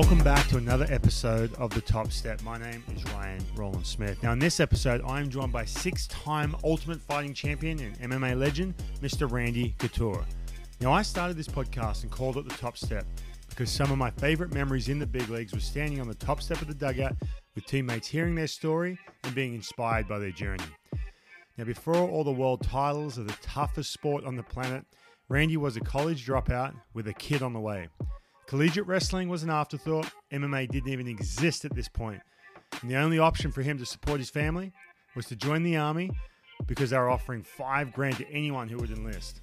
Welcome back to another episode of The Top Step. My name is Ryan Rowland Smith. Now, in this episode, I am joined by six time Ultimate Fighting Champion and MMA legend, Mr. Randy Couture. Now, I started this podcast and called it The Top Step because some of my favorite memories in the big leagues were standing on the top step of the dugout with teammates hearing their story and being inspired by their journey. Now, before all the world titles of the toughest sport on the planet, Randy was a college dropout with a kid on the way. Collegiate wrestling was an afterthought. MMA didn't even exist at this point. And the only option for him to support his family was to join the army because they were offering five grand to anyone who would enlist.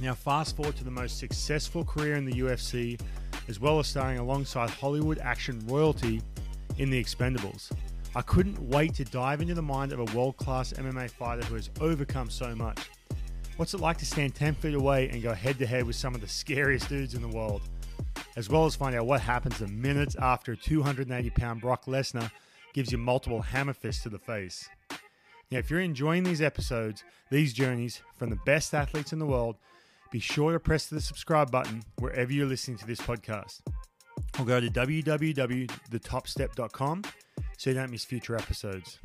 Now, fast forward to the most successful career in the UFC, as well as starring alongside Hollywood action royalty in The Expendables. I couldn't wait to dive into the mind of a world class MMA fighter who has overcome so much. What's it like to stand 10 feet away and go head to head with some of the scariest dudes in the world? As well as find out what happens the minutes after 290 pound Brock Lesnar gives you multiple hammer fists to the face. Now, if you're enjoying these episodes, these journeys from the best athletes in the world, be sure to press the subscribe button wherever you're listening to this podcast. Or go to www.thetopstep.com so you don't miss future episodes.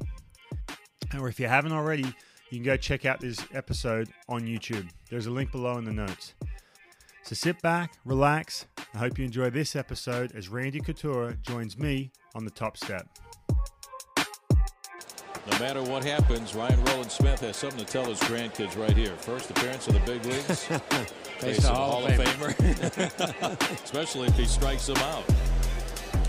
Or if you haven't already, you can go check out this episode on YouTube. There's a link below in the notes. So sit back, relax. I hope you enjoy this episode as Randy Couture joins me on the top step. No matter what happens, Ryan Rowland Smith has something to tell his grandkids right here. First appearance of the big leagues. Face a of Hall Hall of of Famer. Especially if he strikes them out.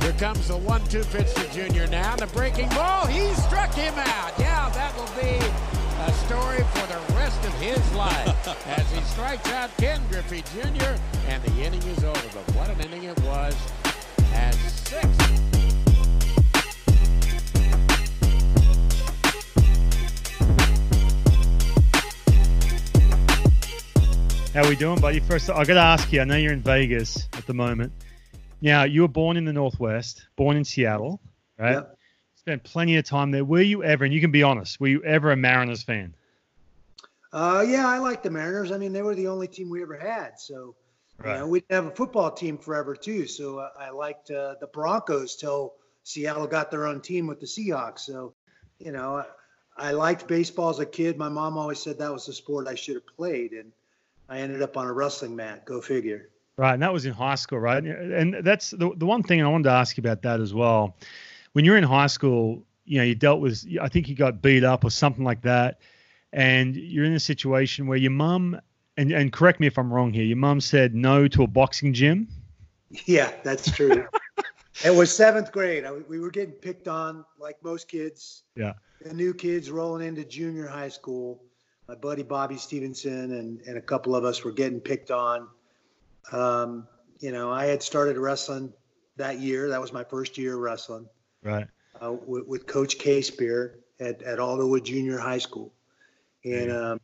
Here comes the one-two pitch to Junior now. The breaking ball. He struck him out. Yeah, that will be a story for the rest of his life as he strikes out Ken Griffey Jr. and the inning is over. But what an inning it was as six. How are we doing, buddy? First, I got to ask you. I know you're in Vegas at the moment. Now, you were born in the Northwest, born in Seattle, right? Yep. Spent plenty of time there. Were you ever, and you can be honest, were you ever a Mariners fan? Uh, yeah, I like the Mariners. I mean, they were the only team we ever had. So, Right. you know, we didn't have a football team forever too. So uh, I liked uh, the Broncos till Seattle got their own team with the Seahawks. So, you know, I, I liked baseball as a kid. My mom always said that was the sport I should have played, and I ended up on a wrestling mat. Go figure. Right, and that was in high school, right? And that's the the one thing I wanted to ask you about that as well. When you're in high school, you know, you dealt with, I think you got beat up or something like that, and you're in a situation where your mum, and and correct me if I'm wrong here, your mum said no to a boxing gym. Yeah, that's true. it was seventh grade. I, we were getting picked on like most kids. Yeah. The new kids rolling into junior high school. My buddy Bobby Stevenson and, and a couple of us were getting picked on. Um, you know, I had started wrestling that year. That was my first year wrestling Right. uh, with, with Coach K Spear at, at Alderwood Junior High School. And um,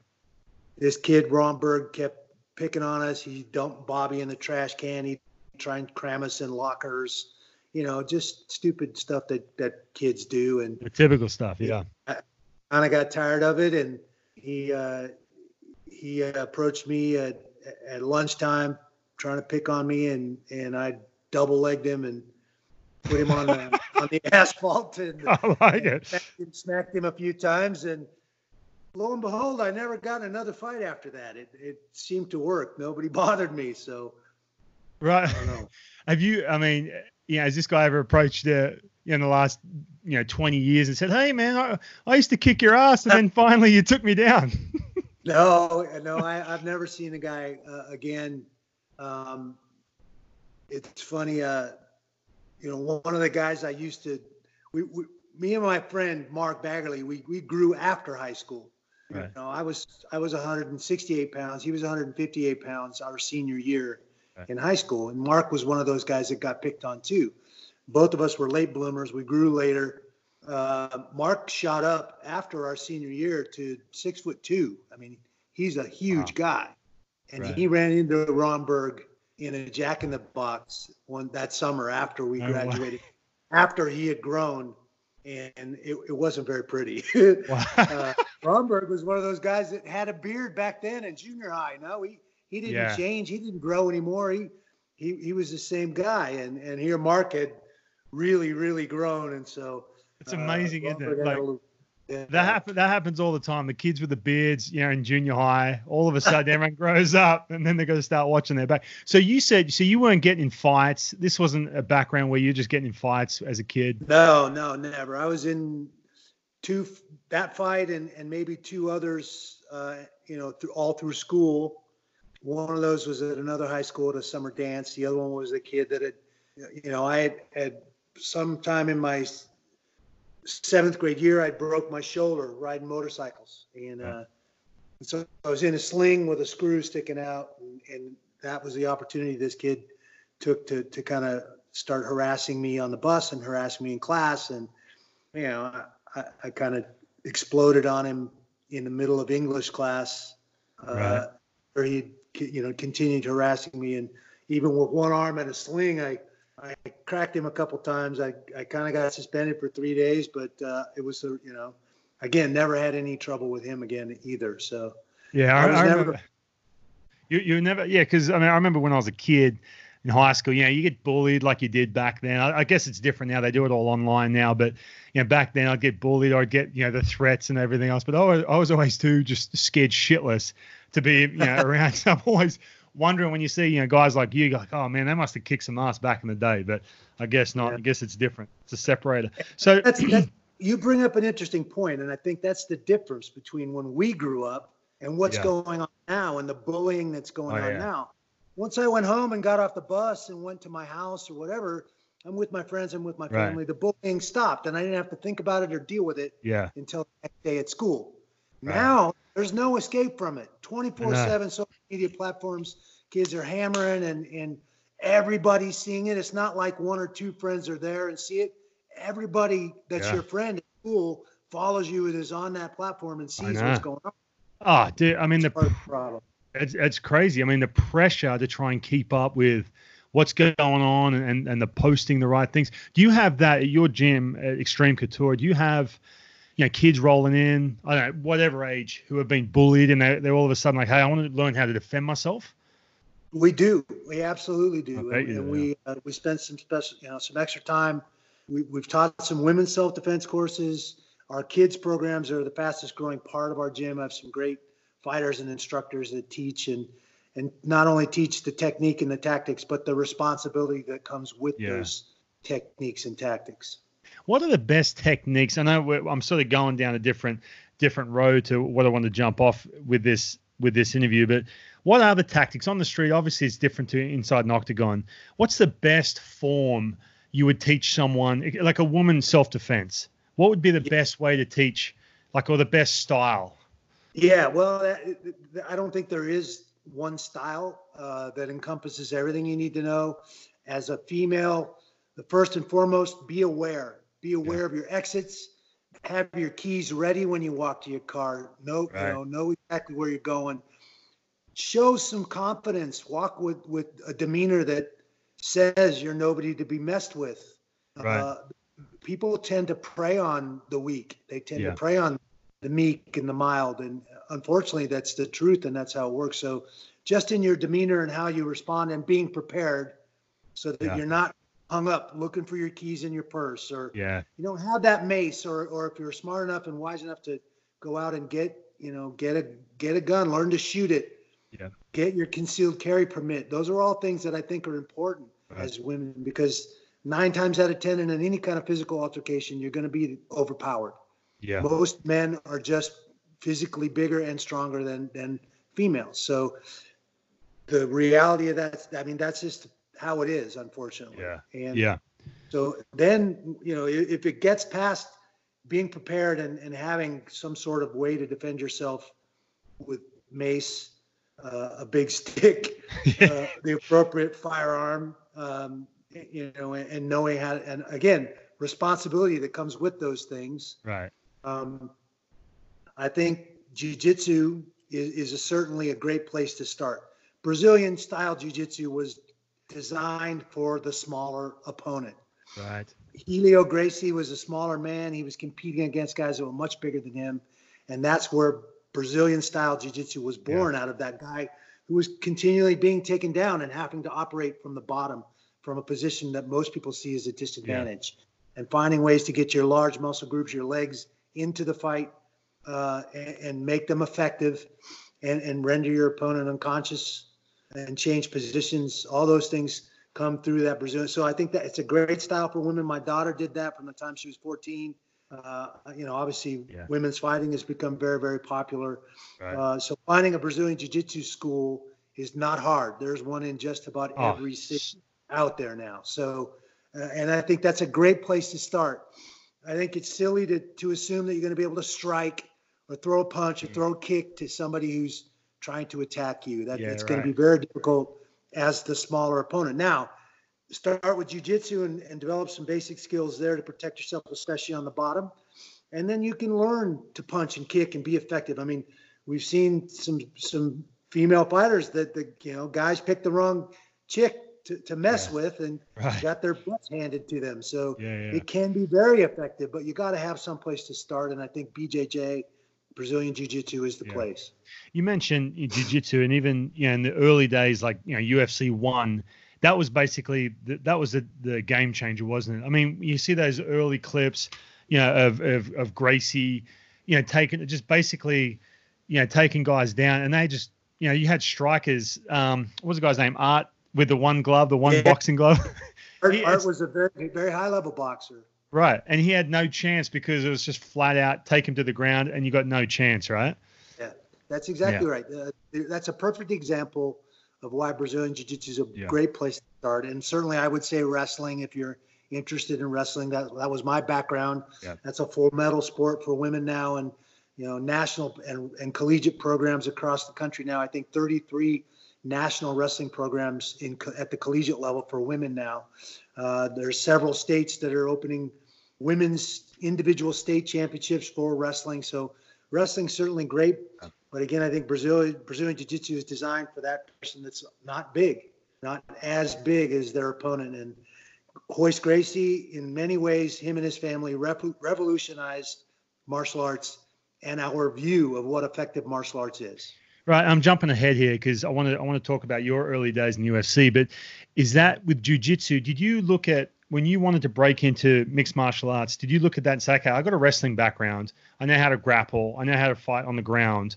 this kid, Romberg, kept picking on us. He dumped Bobby in the trash can. He tried and cram us in lockers. You know, just stupid stuff that, that kids do. And The typical stuff. Yeah. kind of got tired of it. And he uh, he approached me at, at lunchtime trying to pick on me. And, and I double legged him and put him on the, on the asphalt. And I like it. smacked him, smacked him a few times, and lo and behold, I never got another fight after that. It it seemed to work. Nobody bothered me, so Right. I don't know. Have you? I mean, you know, has this guy ever approached you in the last, you know, 20 years and said, "Hey, man, I, I used to kick your ass, and then finally you took me down." No, no, I, I've never seen the guy uh, again. Um, it's funny, uh, you know, one of the guys I used to, we, we me and my friend Mark Baggerly, we we grew after high school. Right. You know, I was I was 168 pounds. He was 158 pounds our senior year Right. in high school, and Mark was one of those guys that got picked on too. Both of us were late bloomers. We grew later. Uh, Mark shot up after our senior year to six foot two. I mean, he's a huge Wow. guy, and Right. he ran into Romberg in a Jack in the Box one that summer after we Oh, wow. graduated. After he had grown, and it, it wasn't very pretty. Wow. uh, Romberg was one of those guys that had a beard back then in junior high. No, he he didn't Yeah. change. He didn't grow anymore. He he he was the same guy, and and here Mark had really really grown, and so it's amazing, uh, isn't it? Like, yeah. that happen, that happens all the time. The kids with the beards, you know, in junior high, all of a sudden everyone grows up, and then they're going to start watching their back. So you said, so you weren't getting in fights. This wasn't a background where you're just getting in fights as a kid. No, no, never. I was in two that fight and and maybe two others. Uh, you know, through all through school. One of those was at another high school at a summer dance. The other one was a kid that had, you know, I had, had sometime in my seventh grade year, I broke my shoulder riding motorcycles, and uh, so I was in a sling with a screw sticking out, and, and that was the opportunity this kid took to to kind of start harassing me on the bus and harassing me in class, and you know, I, I kind of exploded on him in the middle of English class, uh, Right. where he you know continued harassing me, and even with one arm and a sling, I I cracked him a couple times. I, I kind of got suspended for three days, but uh, it was, a, you know, again, never had any trouble with him again either. So Yeah, I I, was I never- remember. You you never yeah because I mean I remember when I was a kid in high school you know you get bullied like you did back then I, I guess it's different now they do it all online now but you know back then I'd get bullied or I'd get you know the threats and everything else but I was, I was always too just scared shitless to be you know around so I'm always wondering when you see you know guys like you like oh man they must have kicked some ass back in the day but I guess not Yeah. I guess it's different it's a separator so that's, that's you bring up an interesting point, and I think that's the difference between when we grew up and what's Yeah. going on now and the bullying that's going Oh, on yeah. now. Once I went home and got off the bus and went to my house or whatever, I'm with my friends, I'm with my Right. family. The bullying stopped, and I didn't have to think about it or deal with it yeah until the next day at school. Right. Now there's no escape from it. 24/7 social media platforms, kids are hammering and and everybody's seeing it. It's not like one or two friends are there and see it. Everybody that's Yeah. your friend at school follows you and is on that platform and sees what's going on. oh dude I mean the the problem. it's, it's crazy. I mean, the pressure to try and keep up with what's going on and, and the posting the right things. Do you have that at your gym at Extreme Couture? Do you have, you know, kids rolling in, I don't know, whatever age, who have been bullied and they're, they're all of a sudden like, hey, I want to learn how to defend myself? We do. We absolutely do. And, you and we uh, we spent some special, you know, some extra time. We, we've taught some women's self defense courses. Our kids programs are the fastest growing part of our gym. I have some great fighters and instructors that teach and and not only teach the technique and the tactics, but the responsibility that comes with Yeah. those techniques and tactics. What are the best techniques? I know we're, I'm sort of going down a different different road to what I want to jump off with this with this interview, but what are the tactics on the street? Obviously, it's different to inside an octagon. What's the best form you would teach someone, like a woman self defense? What would be the best way to teach, like, or the best style? Yeah, well, I don't think there is one style uh, that encompasses everything you need to know. As a female, the first and foremost, be aware. Be aware of your exits. Have your keys ready when you walk to your car. Know, Right. you know, know exactly where you're going. Show some confidence. Walk with with a demeanor that says you're nobody to be messed with. Right. Uh, people tend to prey on the weak. They tend Yeah. to prey on the meek and the mild. And unfortunately, that's the truth and that's how it works. So, just in your demeanor and how you respond and being prepared so that Yeah. you're not hung up looking for your keys in your purse or Yeah, you know have that mace or or if you're smart enough and wise enough to go out and get you know get a get a gun learn to shoot it. Yeah. get your concealed carry permit. Those are all things that i think are important Right. as women because nine times out of ten in any kind of physical altercation you're going to be overpowered. Yeah, most men are just physically bigger and stronger than than females. So the reality of that i mean that's just how it is unfortunately Yeah. and yeah, so then, you know, if it gets past being prepared and, and having some sort of way to defend yourself with mace, uh, a big stick, uh, the appropriate firearm, um, you know, and, and knowing how, and again, responsibility that comes with those things. right, Um, I think jujitsu is, is a, certainly a great place to start. Brazilian style jujitsu was designed for the smaller opponent. right, Helio Gracie was a smaller man. He was competing against guys that were much bigger than him. And that's where Brazilian style jiu jitsu was born out of that guy who was continually being taken down and having to operate from the bottom from a position that most people see as a disadvantage yeah. and finding ways to get your large muscle groups, your legs into the fight uh, and, and, make them effective and, and render your opponent unconscious and change positions. All those things come through that Brazilian. So I think that it's a great style for women. My daughter did that from the time she was 14. Uh, you know, obviously, yeah. women's fighting has become very, very popular. Right. Uh, so finding a Brazilian Jiu-Jitsu school is not hard. There's one in just about oh. every city out there now. So, uh, and I think that's a great place to start. I think it's silly to to assume that you're going to be able to strike or throw a punch or mm. throw a kick to somebody who's trying to attack you. That yeah, it's right. going to be very difficult as the smaller opponent. Now, start with jujitsu and, and develop some basic skills there to protect yourself, especially on the bottom. And then you can learn to punch and kick and be effective. I mean, we've seen some some female fighters that the you know guys picked the wrong chick to, to mess yeah. with and right. got their butts handed to them. So yeah, yeah. it can be very effective, but you got to have some place to start. And I think BJJ, Brazilian Jiu Jitsu, is the place. You mentioned Jiu Jitsu, and even you know in the early days, like you know UFC one that was basically the, that was the, the game changer, wasn't it? I mean, you see those early clips, you know, of of, of Gracie, you know, taking just basically, you know, taking guys down, and they just, you know, you had strikers. Um, what was the guy's name? Art with the one glove, the one yeah. boxing glove. Art, Art was a very very high level boxer. Right, and he had no chance because it was just flat out take him to the ground, and you got no chance, right? Yeah, that's exactly yeah. right. Uh, that's a perfect example of why Brazilian Jiu Jitsu is a yeah. great place to start. And certainly, I would say wrestling if you're interested in wrestling. That that was my background. Yeah. That's a full medal sport for women now, and you know national and, and collegiate programs across the country now. I think 33 national wrestling programs in at the collegiate level for women now. Uh, there's several states that are opening women's individual state championships for wrestling. So wrestling certainly great. But again, I think Brazilian Brazilian Jiu Jitsu is designed for that person that's not big, not as big as their opponent. And Royce Gracie, in many ways, him and his family revolutionized martial arts and our view of what effective martial arts is. Right, I'm jumping ahead here because I want to I want to talk about your early days in UFC. But is that with jujitsu? Did you look at when you wanted to break into mixed martial arts? Did you look at that and say, okay, I got a wrestling background. I know how to grapple. I know how to fight on the ground.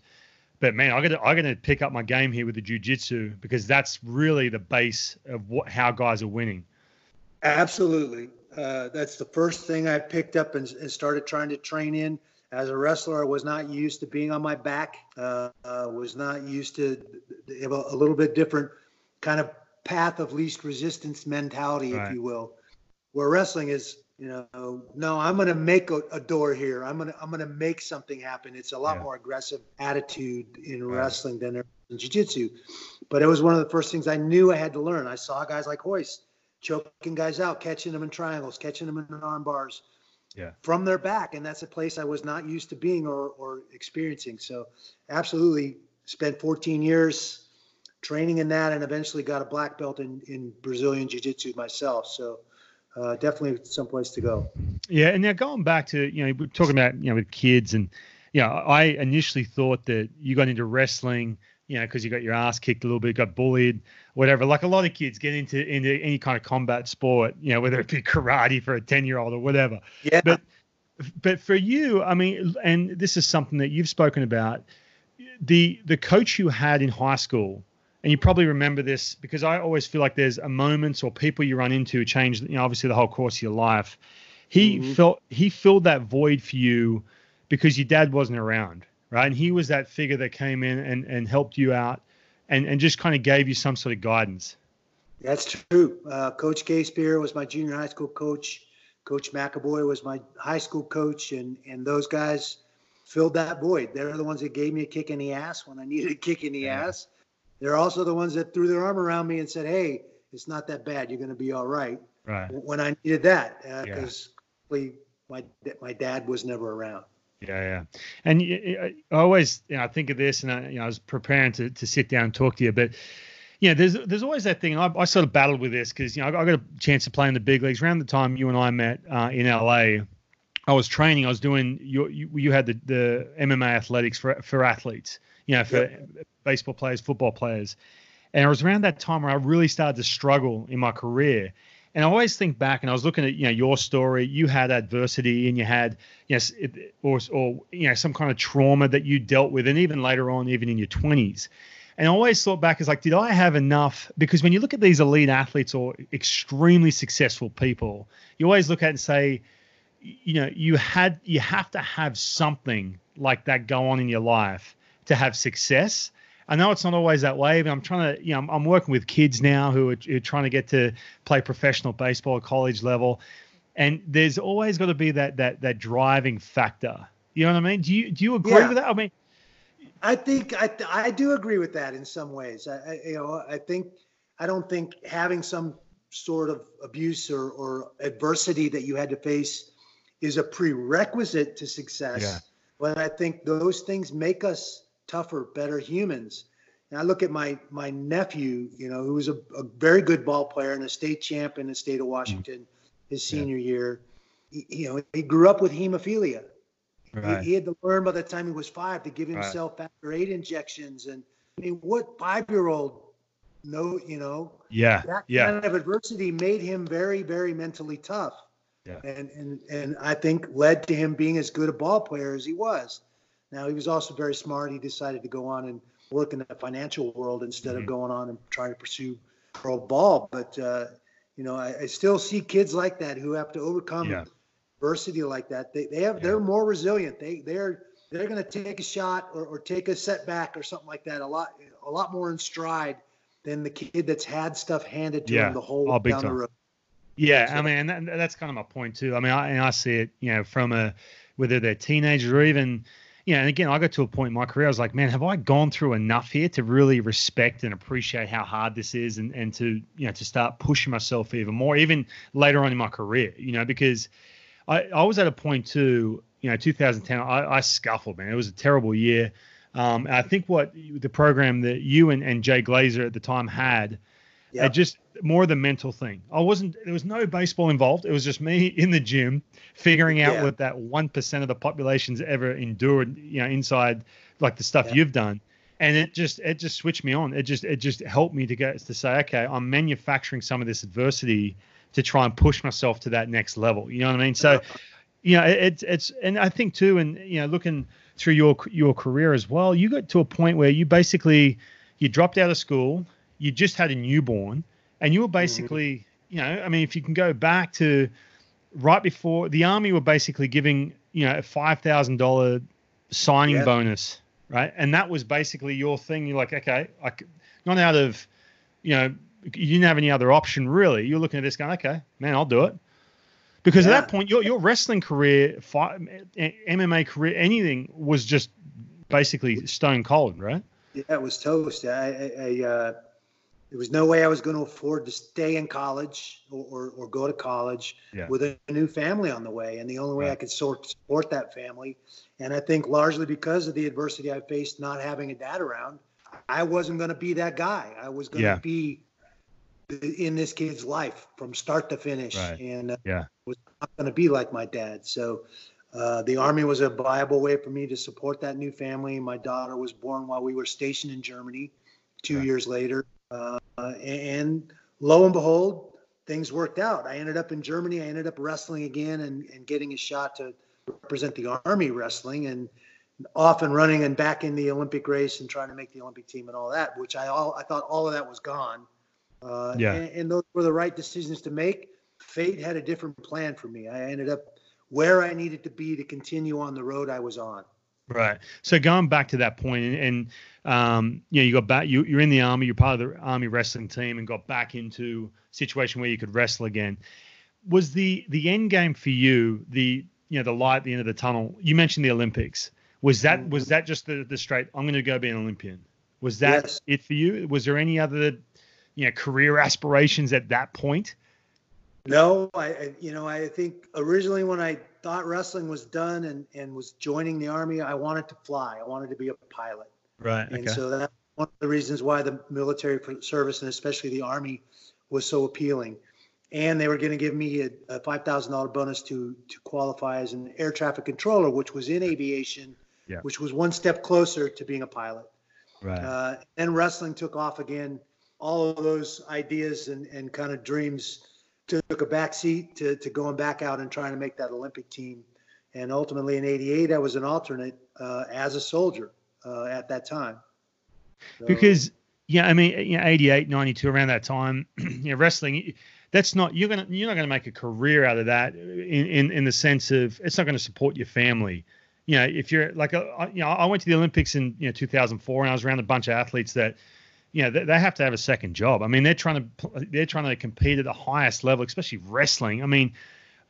But man, I got to I got to pick up my game here with the jujitsu because that's really the base of what how guys are winning. Absolutely, uh, that's the first thing I picked up and, and, started trying to train in. As a wrestler, I was not used to being on my back. Uh, uh, was not used to have a, a, little bit different kind of path of least resistance mentality, right. if you will. Where wrestling is you know no i'm going to make a, a, door here. I'm going to i'm going to make something happen. It's a lot yeah. more aggressive attitude in right. wrestling than in jiu-jitsu. But it was one of the first things i knew i had to learn. I saw guys like Royce choking guys out catching them in triangles catching them in arm bars yeah. from their back. And that's a place i was not used to being or, or experiencing. So absolutely spent 14 years training in that and eventually got a black belt in, in brazilian jiu-jitsu myself. So uh, definitely someplace to go. Yeah, and now going back to you know we're talking about you know with kids and you know I initially thought that you got into wrestling you know because you got your ass kicked a little bit, got bullied, whatever. Like a lot of kids get into into any kind of combat sport, you know whether it be karate for a ten year old or whatever. Yeah. But but for you, I mean, and this is something that you've spoken about. The the coach you had in high school and you probably remember this because I always feel like there's a moments or people you run into change, you know, obviously the whole course of your life. He mm-hmm. felt he filled that void for you because your dad wasn't around, right? And he was that figure that came in and, and helped you out and, and just kind of gave you some sort of guidance. That's true. Uh, coach K Spear was my junior high school coach. Coach McAvoy was my high school coach, and and those guys filled that void. They're the ones that gave me a kick in the ass when I needed a kick in the yeah. ass they're also the ones that threw their arm around me and said, "Hey, it's not that bad. You're going to be all right." Right. When I needed that, because uh, yeah. my my dad was never around. Yeah, yeah. And I always, you know, I think of this, and I, you know, I was preparing to to sit down and talk to you, but you know, there's there's always that thing. I, I sort of battled with this because you know I, I, got a chance to play in the big leagues around the time you and I met uh, in LA. I was training. I was doing you. You, you had the, the MMA athletics for for athletes. You know, for yep. baseball players, football players, and it was around that time where I really started to struggle in my career. And I always think back, and I was looking at you know your story. You had adversity, and you had yes, you know, or or you know some kind of trauma that you dealt with, and even later on, even in your twenties. And I always thought back as like, did I have enough? Because when you look at these elite athletes or extremely successful people, you always look at and say, you know, you had you have to have something like that go on in your life to have success. I know it's not always that way, but I'm trying to, you know, I'm, I'm working with kids now who are, who are, trying to get to play professional baseball at college level, and there's always got to be that that that driving factor. You know what I mean? Do you do you agree yeah. with that? I mean, I think I I do agree with that in some ways. I, I you know I think I don't think having some sort of abuse or, or adversity that you had to face is a prerequisite to success. Yeah. But I think those things make us tougher, better humans. And I look at my my nephew, you know, who was a, a very good ball player and a state champ in the state of Washington mm-hmm. his senior yeah. year. He, you know, he grew up with hemophilia. Right. He, he, had to learn by the time he was five to give himself right. factor eight injections. And I mean, what five year old no, you know? Yeah. That yeah. kind of adversity made him very, very mentally tough. Yeah. And, and, and I think led to him being as good a ball player as he was. Now, he was also very smart. He decided to go on and work in the financial world instead mm-hmm. of going on and trying to pursue pro ball. But, uh, you know, I, I, still see kids like that who have to overcome yeah. adversity like that. They, they have, yeah. they're more resilient. They, they're, they're going to take a shot or, or take a setback or something like that a lot, a lot more in stride than the kid that's had stuff handed to yeah. him the whole oh, down time. the road. Yeah, I mean, that, that's kind of my point too. I mean, I, and I see it, you know, from a whether they're teenagers or even, you know, and again, I got to a point in my career, I was like, man, have I gone through enough here to really respect and appreciate how hard this is, and and to you know to start pushing myself even more, even later on in my career, you know, because I I was at a point too, you know, 2010, I, I scuffled, man. It was a terrible year. Um, I think what the program that you and, and Jay Glazer at the time had It just more of the mental thing. I wasn't. There was no baseball involved. It was just me in the gym figuring out yeah. what that one percent of the population's ever endured. You know, inside like the stuff yeah. you've done, and it just it just switched me on. It just it just helped me to get to say, okay, I'm manufacturing some of this adversity to try and push myself to that next level. You know what I mean? So, you know, it, it's it's and I think too, and you know, looking through your your career as well, you got to a point where you basically you dropped out of school you just had a newborn and you were mm-hmm. basically, you know, I mean, if you can go back to right before the army were basically giving, you know, a five thousand dollar signing bonus, right? And that was basically your thing. You're like, okay, I, not out of, you know, you didn't have any other option really. You're looking at this going, okay, man, I'll do it. Because yeah. at that point, your your wrestling career, fight, MMA career, anything was just basically stone cold, right? Yeah, it was toast. I, I, I uh, there was no way I was going to afford to stay in college or, or, or go to college yeah. with a new family on the way. And the only way right. I could sort, support that family, and I think largely because of the adversity I faced not having a dad around, I wasn't going to be that guy. I was going yeah. to be in this kid's life from start to finish. Right. And uh, yeah. was not going to be like my dad. So uh, the Army was a viable way for me to support that new family. My daughter was born while we were stationed in Germany two right. years later. Uh, and lo and behold, things worked out. I ended up in Germany. I ended up wrestling again and, and getting a shot to represent the Army wrestling and off and running and back in the Olympic race and trying to make the Olympic team and all that, which I all I thought all of that was gone. Uh, yeah. And, and those were the right decisions to make. Fate had a different plan for me. I ended up where I needed to be to continue on the road I was on. Right. So going back to that point, and, and um, you know, you got back, you, you're in the army, you're part of the army wrestling team, and got back into a situation where you could wrestle again. Was the the end game for you the you know the light at the end of the tunnel? You mentioned the Olympics. Was that was that just the the straight? I'm going to go be an Olympian. Was that yes. it for you? Was there any other you know career aspirations at that point? No, I you know I think originally when I thought wrestling was done and, and was joining the army, I wanted to fly. I wanted to be a pilot. Right. And okay. so that's one of the reasons why the military service and especially the army was so appealing. and they were going to give me a, a five thousand dollar bonus to to qualify as an air traffic controller, which was in aviation, Yeah. which was one step closer to being a pilot. Right. Uh, and wrestling took off again. All of those ideas and, and kind of dreams took a back seat to, to going back out and trying to make that Olympic team. And ultimately in 88, I was an alternate uh, as a soldier uh, at that time. So- because yeah, I mean, you know, 88, 92, around that time, you know, wrestling. That's not you're gonna you're not gonna make a career out of that in in, in the sense of it's not going to support your family. You know, if you're like a, I- you know, I went to the Olympics in you know 2004, and I was around a bunch of athletes that, you know, they, they have to have a second job. I mean, they're trying to they're trying to compete at the highest level, especially wrestling. I mean,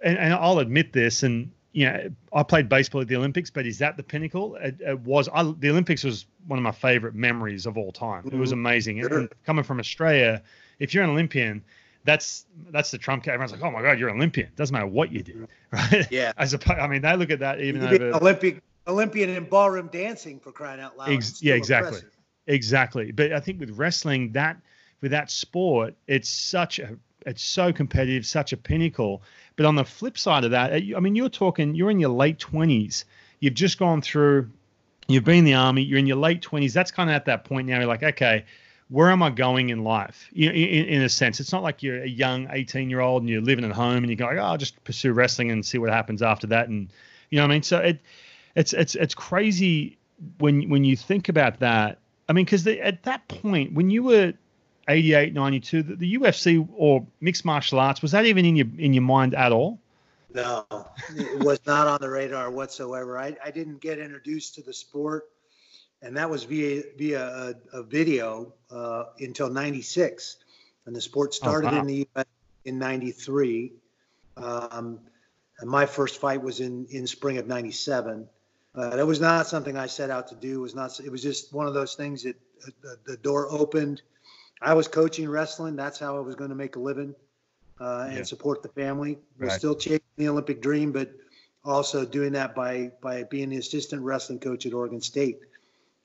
and, and I'll admit this, and you know, I played baseball at the Olympics, but is that the pinnacle? It, it was. I, the Olympics was one of my favorite memories of all time. It was Mhm. amazing. Sure. And coming from Australia, if you're an Olympian, that's that's the trump card. Everyone's like, "Oh my God, you're an Olympian." Doesn't matter what you do, right? Yeah. As a, I mean, they look at that even You could be over. Olympic Olympian in ballroom dancing for crying out loud. Ex- yeah, exactly. impressive. Exactly. But I think with wrestling, that with that sport, it's such a it's so competitive, such a pinnacle. But on the flip side of that, I mean, you're talking, you're in your late twenties. You've just gone through, you've been in the army. You're in your late twenties. That's kind of at that point now. You're like, okay, where am I going in life? You in, in a sense, it's not like you're a young 18 year old and you're living at home and you go, oh, I'll just pursue wrestling and see what happens after that. And you know what I mean? So it, it's it's it's crazy when when you think about that. I mean, because at that point, when you were 88, 92, the, the UFC or mixed martial arts was that even in your in your mind at all? No, it was not on the radar whatsoever. I, I didn't get introduced to the sport, and that was via via a, a video uh, until '96, and the sport started wow. in the US in '93. Um, and my first fight was in in spring of '97. Uh, that was not something I set out to do. It was not. It was just one of those things that uh, the, the door opened. I was coaching wrestling. That's how I was going to make a living uh, and Yeah. support the family. Was Right. still chasing the Olympic dream, but also doing that by by being the assistant wrestling coach at Oregon State,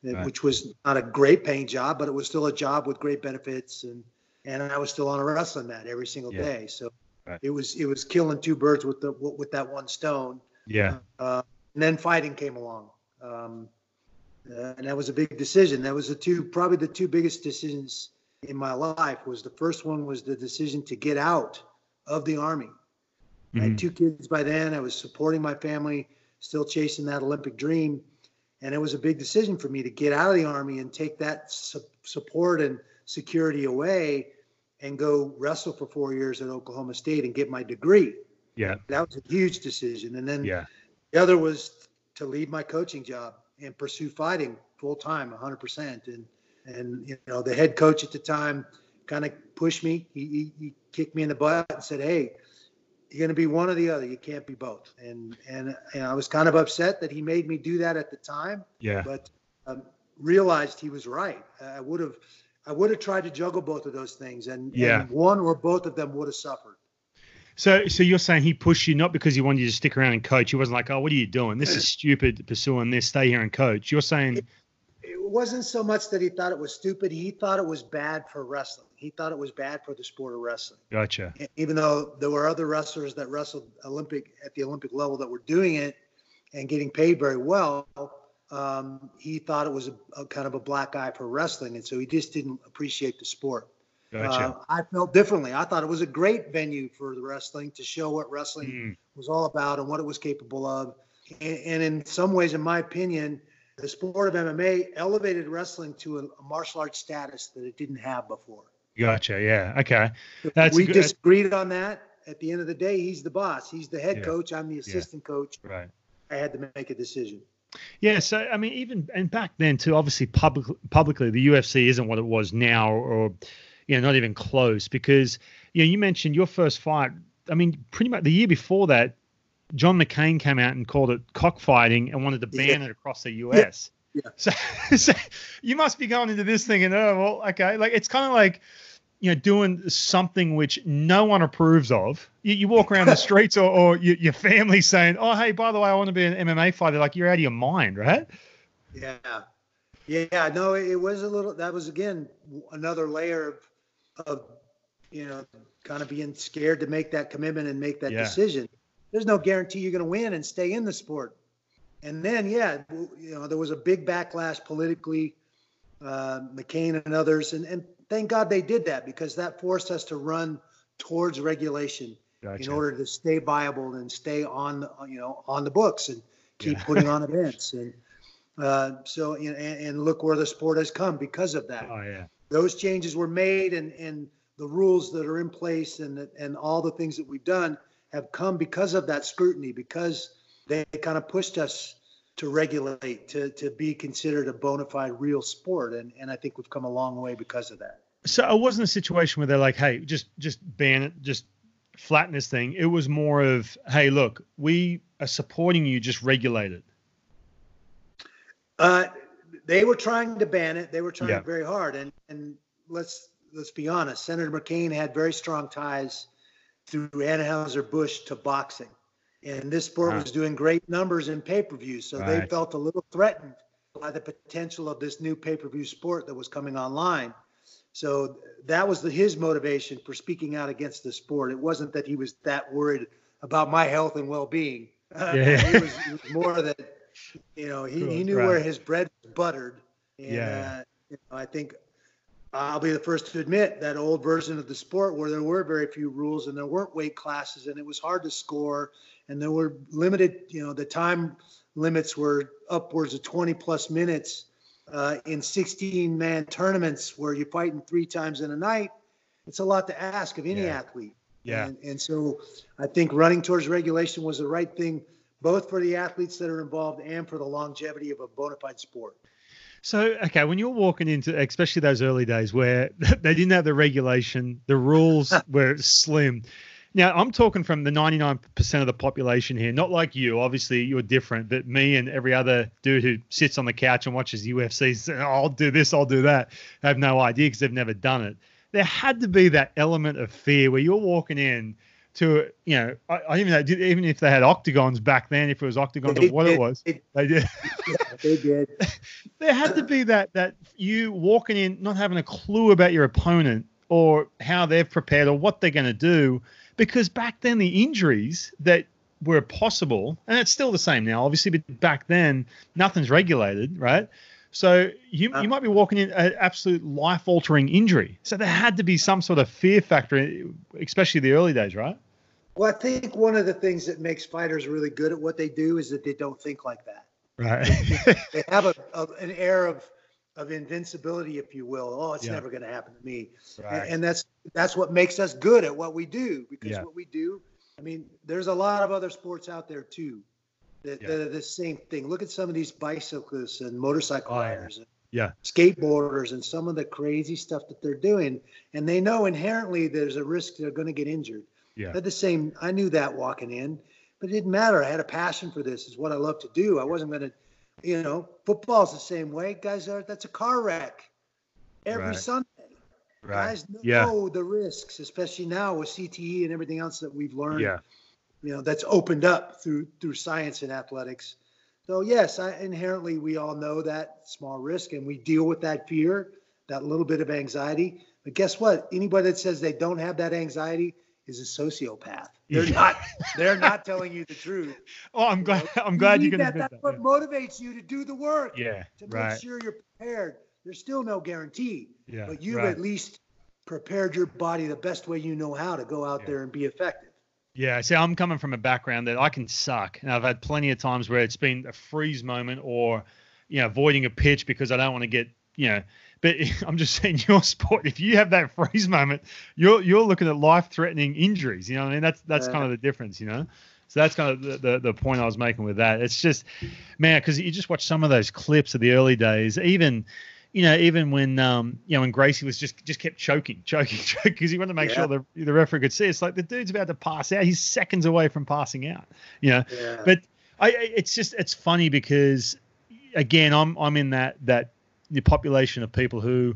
uh, Right. which was not a great paying job, but it was still a job with great benefits, and and I was still on a wrestling mat every single Yeah. day. So Right. it was it was killing two birds with the with that one stone. Yeah. Uh, and then fighting came along. Um, uh, and that was a big decision. That was the two, probably the two biggest decisions in my life. Was the first one was the decision to get out of the army. I Mhm. had two kids by then. I was supporting my family, still chasing that Olympic dream, and it was a big decision for me to get out of the army and take that su- support and security away, and go wrestle for four years at Oklahoma State and get my degree. Yeah. That was a huge decision. And then Yeah. The other was to leave my coaching job and pursue fighting full time, 100%. And and you know the head coach at the time kind of pushed me. He, he, he kicked me in the butt and said, "Hey, you're going to be one or the other. You can't be both." And and, and I was kind of upset that he made me do that at the time, Yeah. but um, realized he was right. I would have I would have tried to juggle both of those things, and, Yeah. and one or both of them would have suffered. So, so you're saying he pushed you not because he wanted you to stick around and coach. He wasn't like, "Oh, what are you doing? This is stupid. Pursuing this. Stay here and coach." You're saying, it wasn't so much that he thought it was stupid. He thought it was bad for wrestling. He thought it was bad for the sport of wrestling. "Gotcha." Even though there were other wrestlers that wrestled Olympic at the Olympic level that were doing it and getting paid very well, um, he thought it was a, a kind of a black eye for wrestling, and so he just didn't appreciate the sport. Gotcha. Uh, I felt differently. I thought it was a great venue for the wrestling to show what wrestling Mm, was all about and what it was capable of. And, and in some ways, in my opinion, the sport of MMA elevated wrestling to a, a martial arts status that it didn't have before. gotcha. Yeah. Okay. That's we good. disagreed on that. At the end of the day, he's the boss. He's the head Yeah. coach. I'm the assistant coach. Right. I had to make a decision. Yeah, so I mean, even and back then too. Obviously, public, publicly, the UFC isn't what it was now, or you know, not even close. Because you know, you mentioned your first fight. I mean, pretty much the year before that, John McCain came out and called it cockfighting and wanted to ban Yeah. it across the US. Yeah. So, so you must be going into this thing and oh well, okay, like it's kind of like you know doing something which no one approves of. You, you walk around the streets or, or your, your family saying, "Oh, hey, by the way, I want to be an MMA fighter." Like you're out of your mind, right? Yeah. Yeah. No, it was a little, that was again another layer of, of you know, kind of being scared to make that commitment and make that Yeah. decision. There's no guarantee you're going to win and stay in the sport. And then, yeah, you know, there was a big backlash politically, uh, McCain and others, and, and thank God they did that because that forced us to run towards regulation Gotcha. in order to stay viable and stay on, the, you know, on the books and keep Yeah. putting on events. And uh, so, you know, and, and look where the sport has come because of that Oh yeah. Those changes were made and, and the rules that are in place and, and all the things that we've done have come because of that scrutiny, because they kind of pushed us to regulate, to, to be considered a bona fide real sport. And, and I think we've come a long way because of that. So it wasn't a situation where they're like, "Hey, just just ban it, just flatten this thing." It was more of, "Hey, look, we are supporting you, just regulate it." Uh, they were trying to ban it. They were trying Yeah. very hard. And, and let's, let's be honest, Senator McCain had very strong ties through Anheuser-Busch to boxing. And this sport Huh. was doing great numbers in pay-per-view. So they felt a little threatened by the potential of this new pay-per-view sport that was coming online. So that was the, his motivation for speaking out against the sport. It wasn't that he was that worried about my health and well-being. Uh, Yeah. it, was, it was more that, you know, he, he knew Right. where his bread was buttered. And Yeah. uh, you know, I think I'll be the first to admit that old version of the sport where there were very few rules and there weren't weight classes and it was hard to score and there were limited, you know, the time limits were upwards of 20 plus minutes uh, in 16 man tournaments where you're fighting three times in a night. It's a lot to ask of any Yeah. athlete. Yeah. And, and so I think running towards regulation was the right thing, both for the athletes that are involved and for the longevity of a bona fide sport. So, okay, when you're walking into, especially those early days where they didn't have the regulation, the rules were slim. Now, I'm talking from the 99% of the population here, not like you. Obviously, you're different, but me and every other dude who sits on the couch and watches UFC, says, "Oh, I'll do this, I'll do that, have no idea because they've never done it. There had to be that element of fear where you're walking in to, you know, I, I even know, did- even if they had octagons back then, if it was octagons They or what did- it was, they- they did. Yeah, they did. there had to be that that you walking in not having a clue about your opponent or how they've prepared or what they're going to do because back then the injuries that were possible and it's still the same now obviously but back then nothing's regulated right so you, you uh. might be walking in an absolute life altering injury so there had to be some sort of fear factor especially the early days right Well, I think one of the things that makes fighters really good at what they do is that they don't think like that. right They have a, a an air of of invincibility, if you will. Oh, it's Yeah. never going to happen to me. Right. And, and that's that's what makes us good at what we do because Yeah. what we do. I mean, there's a lot of other sports out there too that, Yeah. are the same thing. Look at some of these bicyclists and motorcycle Oh, yeah. riders. And, Yeah. skateboarders and some of the crazy stuff that they're doing and they know inherently there's a risk they're going to get injured yeah at the same i knew that walking in but it didn't matter i had a passion for this is what i love to do i wasn't going to you know football's the same way guys are that's a car wreck every Right. sunday right guys know Yeah. the risks especially now with cte and everything else that we've learned yeah you know that's opened up through through science and athletics. So yes I, inherently we all know that small risk and we deal with that fear that little bit of anxiety. But guess what? Anybody that says they don't have that anxiety is a sociopath. They're Yeah. not they're not telling you the truth. Oh i'm glad i'm glad you you can that that's that what motivates you to do the work yeah to make right. sure you're prepared. There's still no guarantee yeah but you've right. at least prepared your body the best way you know how to go out Yeah. there and be effective Yeah, see, I'm coming from a background that I can suck, and I've had plenty of times where it's been a freeze moment or, you know, avoiding a pitch because I don't want to get, you know. But I'm just saying, your sport, if you have that freeze moment, you're you're looking at life-threatening injuries. You know, what I mean, that's that's Yeah. kind of the difference, you know. So that's kind of the, the, the point I was making with that. It's just, man, because you just watch some of those clips of the early days, even, you know, even when um, you know, when Gracie was just just kept choking, choking, choking, because he wanted to make Yeah. sure the the referee could see. It's like the dude's about to pass out. He's seconds away from passing out. You know, yeah but I, it's just it's funny because again, I'm I'm in that that the population of people who,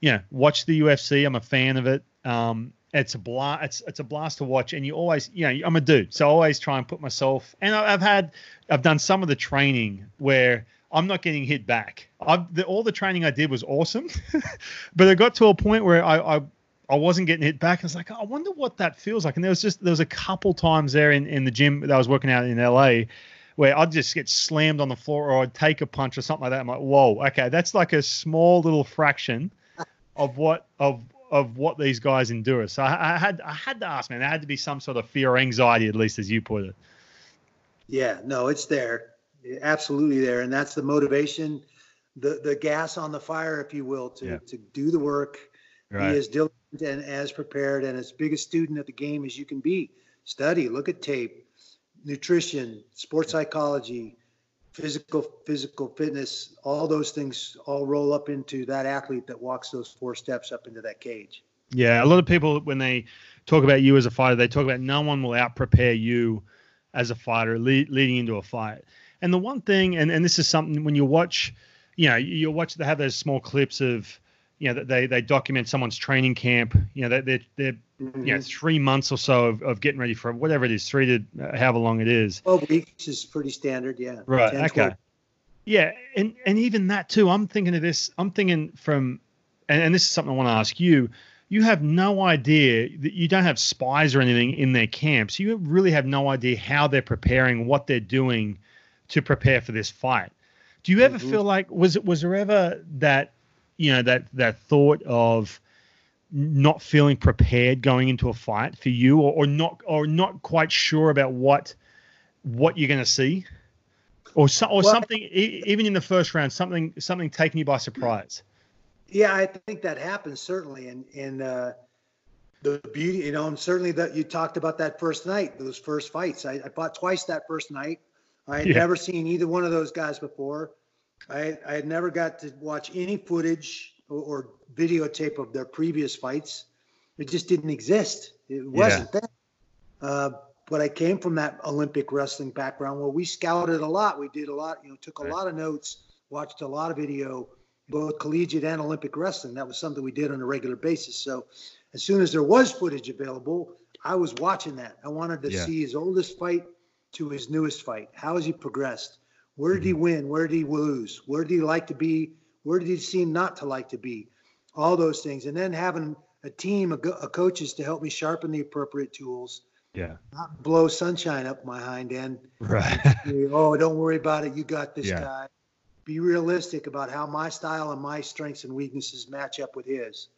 you know, watch the UFC. I'm a fan of it. Um, it's a blast. It's it's a blast to watch, and you always, you know, I'm a dude, so I always try and put myself. And I- I've had, I've done some of the training where I'm not getting hit back. The, all the training I did was awesome, but it got to a point where I, I I wasn't getting hit back. I was like, oh, I wonder what that feels like. And there was just there was a couple times there in, in the gym that I was working out in LA where I'd just get slammed on the floor or I'd take a punch or something like that. I'm like, whoa, okay, that's like a small little fraction of what of of what these guys endure. So I, I had I had to ask, man, there had to be some sort of fear or anxiety, at least as you put it. Yeah, no, it's there, absolutely there, and that's the motivation, the the gas on the fire, if you will, to Yeah. to do the work, Right. be as diligent and as prepared and as big a student of the game as you can be. Study, look at tape, nutrition, sports psychology, physical physical fitness, all those things all roll up into that athlete that walks those four steps up into that cage. Yeah, a lot of people when they talk about you as a fighter, they talk about no one will out prepare you as a fighter le- leading into a fight. And the one thing, and, and this is something when you watch, you know, you watch they have those small clips of, you know, that they they document someone's training camp. You know, they're they're, they're you know three months or so of, of getting ready for whatever it is, three to uh, however long it is. 12 weeks is pretty standard, yeah. Right. 10, okay. 12. Yeah, and and even that too. I'm thinking of this. I'm thinking from, and, and this is something I want to ask you. You have no idea that you don't have spies or anything in their camps. You really have no idea how they're preparing, what they're doing to prepare for this fight. Do you ever Mhm. feel like was it was there ever that you know that that thought of not feeling prepared going into a fight for you, or, or not or not quite sure about what what you're going to see? or so, or Well, something e- even in the first round something something taking you by surprise Yeah, I think that happens certainly, and and uh, the beauty, you know, and certainly that you talked about that first night, those first fights. I, I fought twice that first night. I had Yeah. never seen either one of those guys before. I I had never got to watch any footage or, or videotape of their previous fights. It just didn't exist. It wasn't there. Uh, but I came from that Olympic wrestling background where we scouted a lot. We did a lot, you know, took a Right. lot of notes, watched a lot of video, both collegiate and Olympic wrestling. That was something we did on a regular basis. So as soon as there was footage available, I was watching that. I wanted to Yeah. see his oldest fight to his newest fight. How has he progressed? Where did he mm-hmm. win? Where did he lose? Where did he like to be? Where did he seem not to like to be? All those things. And then having a team of, coaches to help me sharpen the appropriate tools, yeah not blow sunshine up my hind end. right oh, don't worry about it. You got this Yeah. guy. Be realistic about how my style and my strengths and weaknesses match up with his.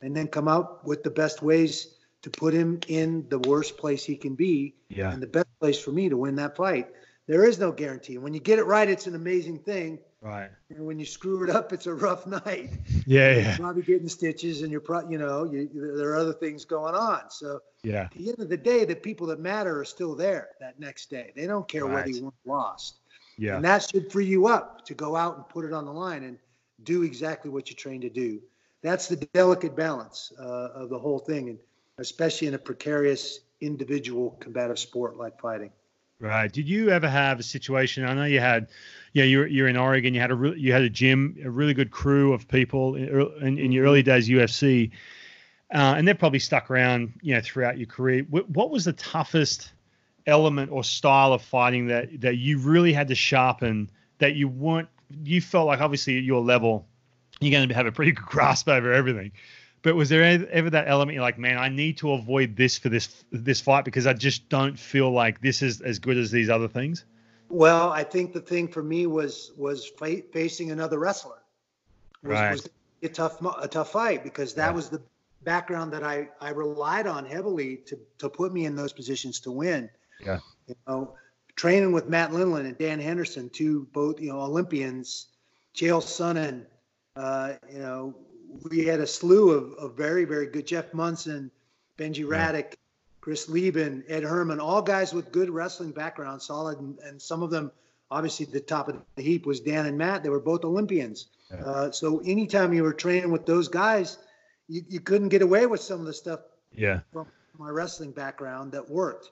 And then come out with the best ways to put him in the worst place he can be yeah and the best place for me to win that fight. There is no guarantee. When you get it right, it's an amazing thing. right And when you screw it up, it's a rough night. yeah You're yeah probably getting stitches and you're probably, you know, you, there are other things going on. So yeah at the end of the day, the people that matter are still there that next day. They don't care whether you won or lost. yeah And that should free you up to go out and put it on the line and do exactly what you're trained to do. That's the delicate balance uh, of the whole thing, and especially in a precarious individual combative sport like fighting. Right. Did you ever have a situation? I know you had, yeah, you're you're in Oregon. You had a re- you had a gym, a really good crew of people in, in, in your early days UFC, uh, and they're probably stuck around, you know, throughout your career. Wh- What was the toughest element or style of fighting that that you really had to sharpen? That you weren't, you felt like obviously at your level, you're going to have a pretty good grasp over everything. But was there ever, ever that element you're like, man, I need to avoid this for this this fight because I just don't feel like this is as good as these other things? Well, I think the thing for me was was fa- facing another wrestler. Was, Right. was a tough a tough fight because that Yeah. was the background that I I relied on heavily to to put me in those positions to win. Yeah. You know, training with Matt Lindland and Dan Henderson, two both you know Olympians, Chael Sonnen, uh, you know, we had a slew of, of very very good Jeff Monson, Benji. Radach, Chris Leben, Ed Herman, all guys with good wrestling background, solid, and, and some of them, obviously, the top of the heap was Dan and Matt. They were both Olympians. Yeah. Uh, so anytime you were training with those guys, you, you couldn't get away with some of the stuff Yeah. from my wrestling background that worked.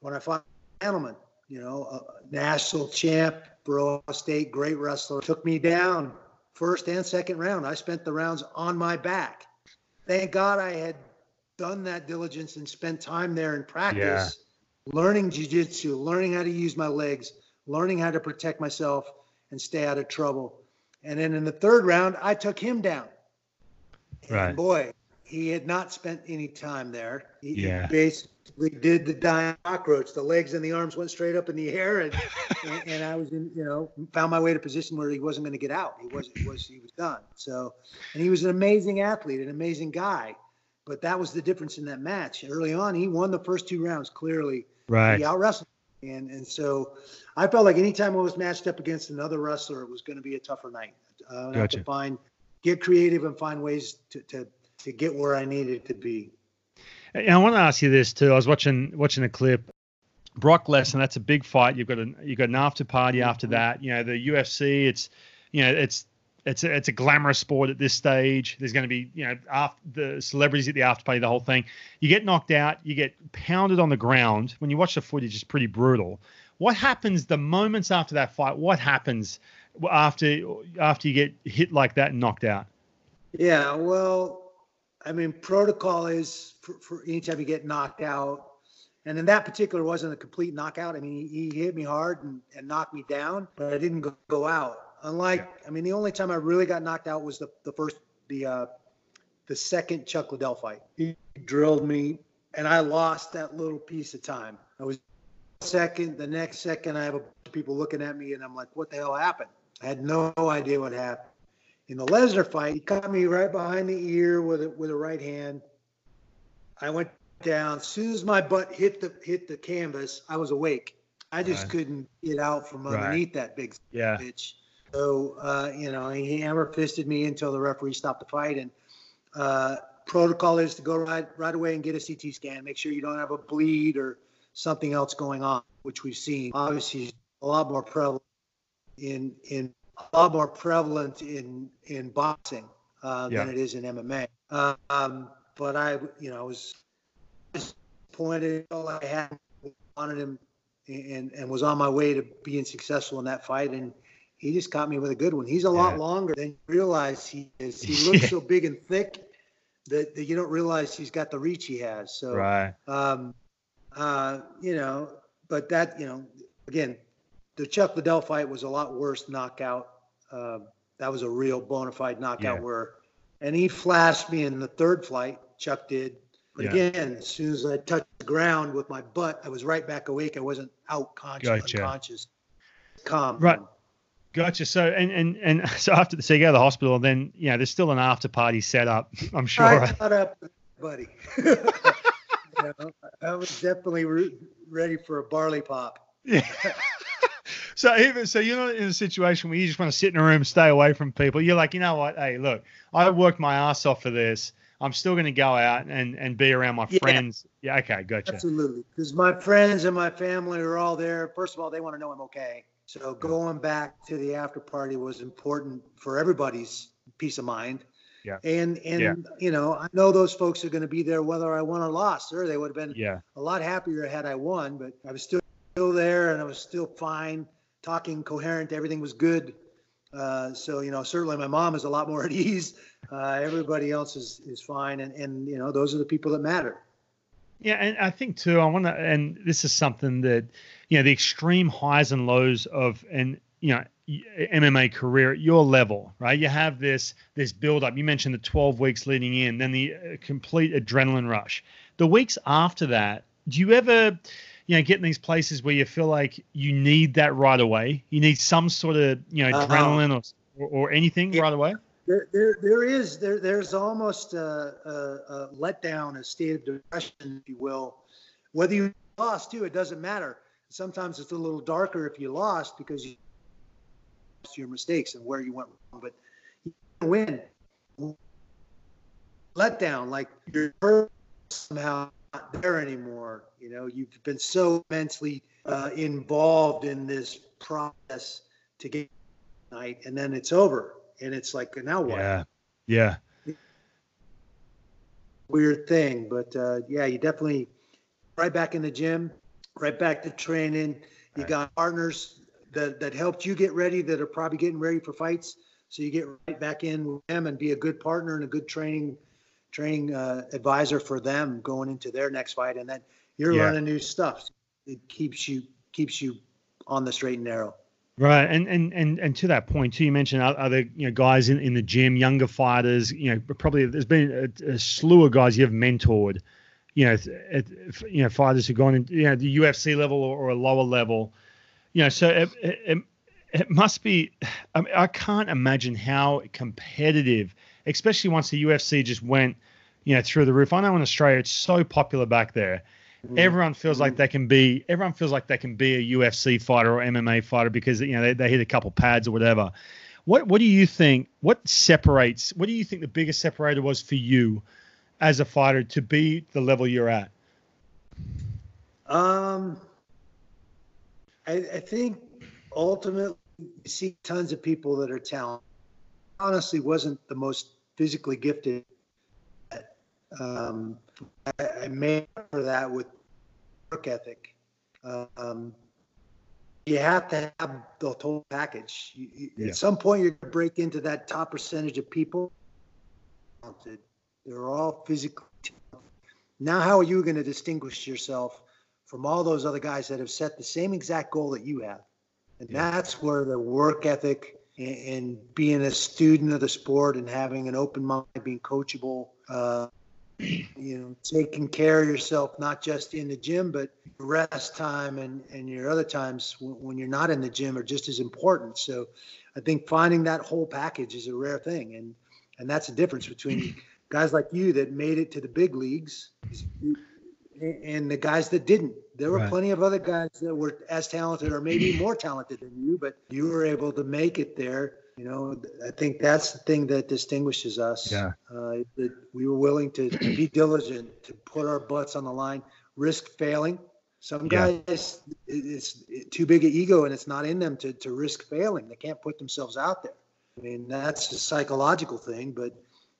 When I fought Randleman, you know, a national champ, Ohio State, great wrestler, took me down first and second round. I spent the rounds on my back. Thank God I had done that diligence and spent time there in practice, learning jujitsu, learning how to use my legs, learning how to protect myself and stay out of trouble. And then in the third round, I took him down. And Right. boy, he had not spent any time there. He, Yeah. basically did the dying cockroach. The legs and the arms went straight up in the air, and and, and I was in, you know, found my way to a position where he wasn't going to get out. He was, he was, he was done. So, and he was an amazing athlete, an amazing guy. But that was the difference in that match. Early on, he won the first two rounds clearly. Right. He out wrestled, and and so I felt like anytime I was matched up against another wrestler, it was going to be a tougher night. Uh, I have Gotcha. to find, get creative, and find ways to to to get where I needed to be. And I want to ask you this too. I was watching watching a clip. Brock Lesnar, that's a big fight. You've got an you've got an after party after mm-hmm. that. You know the UFC. It's you know it's it's a, it's a glamorous sport at this stage. There's going to be you know after the celebrities at the after party, the whole thing. You get knocked out. You get pounded on the ground. When you watch the footage, it's pretty brutal. What happens the moments after that fight? What happens after after you get hit like that and knocked out? Yeah, well, I mean, protocol is for, for anytime you get knocked out, and in that particular wasn't a complete knockout. I mean, he, he hit me hard and, and knocked me down, but I didn't go, go out. Unlike, I mean, the only time I really got knocked out was the, the first, the uh, the second Chuck Liddell fight. He drilled me, and I lost that little piece of time. I was second, the next second, I have a bunch of people looking at me, and I'm like, what the hell happened? I had no idea what happened. In the Lesnar fight, he caught me right behind the ear with a, with a right hand. I went down. As soon as my butt hit the hit the canvas, I was awake. I just Right. couldn't get out from Right. underneath that big Yeah. bitch. So uh, you know, he hammer fisted me until the referee stopped the fight. And uh, protocol is to go right right away and get a CT scan. Make sure you don't have a bleed or something else going on, which we've seen. Obviously, a lot more prevalent in in lot more prevalent in in boxing uh, Yeah. than it is in MMA. Um, but I, you know, I was disappointed. All I had wanted him, and and was on my way to being successful in that fight, and he just caught me with a good one. He's a lot Yeah. longer than you realize he is. He looks Yeah. so big and thick that, that you don't realize he's got the reach he has. So Right. um, uh, you know, but that, you know, again, the Chuck Liddell fight was a lot worse knockout. Um, that was a real bona fide knockout Yeah. where, and he flashed me in the third flight. Chuck did. But Yeah. again, as soon as I touched the ground with my butt, I was right back awake. I wasn't out conscious, Gotcha. unconscious, calm. Right. Gotcha. So and and and so after the so you go to the hospital, then you know there's still an after party set up. I'm sure. I got up, buddy. you know, I was definitely re- ready for a barley pop. Yeah. So even so, you're not in a situation where you just want to sit in a room, stay away from people. You're like, you know what? Hey, look, I worked my ass off for this. I'm still going to go out and and be around my Yeah. friends. Yeah. Okay. Gotcha. Absolutely, because my friends and my family are all there. First of all, they want to know I'm okay. So going back to the after party was important for everybody's peace of mind. Yeah. And and Yeah. you know, I know those folks are going to be there whether I won or lost. Or they would have been Yeah. a lot happier had I won, but I was still still there and I was still fine, talking coherent. Everything was good. Uh, so you know, certainly my mom is a lot more at ease. Uh, everybody else is is fine, and and you know, those are the people that matter. Yeah, and I think too, I want to, and this is something that, you know, the extreme highs and lows of an, you know, MMA career at your level, right? You have this this build up. You mentioned the 12 weeks leading in, then the uh, complete adrenaline rush. The weeks after that, do you ever, you know, get in these places where you feel like you need that right away? You need some sort of, you know, Uh-huh. adrenaline or, or or anything Yeah. right away? There, there, there is there, there's almost a, a, a letdown, a state of depression, if you will. Whether you lost too, it doesn't matter. Sometimes it's a little darker if you lost because you lost your mistakes and where you went wrong. But you win. Letdown, like you're hurt somehow not there anymore. You know, you've been so immensely uh, involved in this process to get night, and then it's over, and it's like now what? Yeah. Yeah. weird thing. But uh, yeah, you definitely right back in the gym, right back to training. You Right. got partners that, that helped you get ready that are probably getting ready for fights. So you get right back in with them and be a good partner and a good training training uh, advisor for them going into their next fight. And then you're Yeah. learning new stuff. It keeps you keeps you on the straight and narrow. Right, and and and and to that point too, you mentioned other you know guys in, in the gym, younger fighters. You know, probably there's been a, a slew of guys you've mentored. You know, at, you know fighters who've gone in you know the UFC level or, or a lower level. You know, so it, it, it must be. I, mean, I can't imagine how competitive, especially once the UFC just went, you know, through the roof. I know in Australia it's so popular back there Mm. Everyone feels like mm. they can be. Everyone feels like they can be a UFC fighter or MMA fighter because you know they, they hit a couple pads or whatever. What What do you think? What separates? What do you think the biggest separator was for you as a fighter to be the level you're at? Um, I, I think ultimately you see tons of people that are talented. Honestly, wasn't the most physically gifted. Um, I, I made for that with work ethic. Um, you have to have the total package. You, you, yeah. At some point, you're going to break into that top percentage of people. They're all physically. Talented. Now, how are you going to distinguish yourself from all those other guys that have set the same exact goal that you have? And yeah. that's where the work ethic and, and, being a student of the sport and having an open mind, being coachable, uh, you know, taking care of yourself, not just in the gym, but rest time and, and your other times when you're not in the gym are just as important. So I think finding that whole package is a rare thing. And, and that's the difference between guys like you that made it to the big leagues and the guys that didn't. There were right. plenty of other guys that were as talented or maybe more talented than you, but you were able to make it there you know, I think that's the thing that distinguishes us. Yeah. Uh, that we were willing to, be diligent, to put our butts on the line, risk failing. Some guys, yeah. it's, it's too big an ego and it's not in them to, to risk failing. They can't put themselves out there. I mean, that's a psychological thing, but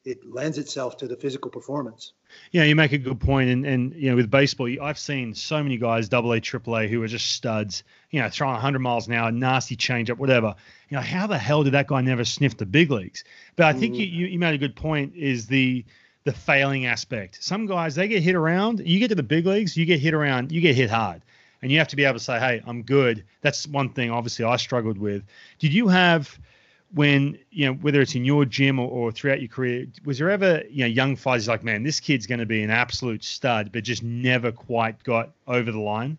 it lends itself to the physical performance. Yeah, you make a good point, and and you know with baseball, I've seen so many guys, double A, triple A, who are just studs. You know, throwing 100 miles an hour, nasty changeup, whatever. You know, how the hell did that guy never sniff the big leagues? But I think mm. you, you made a good point. Is the the failing aspect. Some guys they get hit around. You get to the big leagues, you get hit around, you get hit hard, and you have to be able to say, "Hey, I'm good." That's one thing. Obviously, I struggled with. Did you have? When you know whether it's in your gym or, or, throughout your career was there ever you know young fighters like man this kid's going to be an absolute stud but just never quite got over the line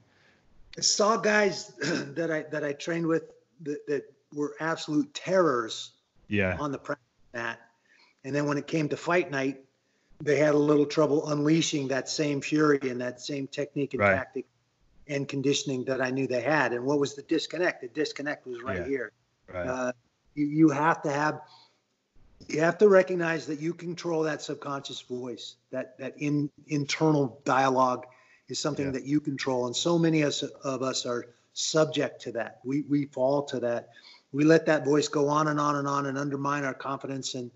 i saw guys that i that i trained with that, that were absolute terrors yeah on the practice mat and then when it came to fight night they had a little trouble unleashing that same fury and that same technique and right. tactic and conditioning that i knew they had and what was the disconnect the disconnect was right yeah. here right. Uh, you, you have to have you have to recognize that you control that subconscious voice that that in internal dialogue is something yeah. that you control. And so many of us, of us are subject to that. We we fall to that. We let that voice go on and on and on and undermine our confidence. And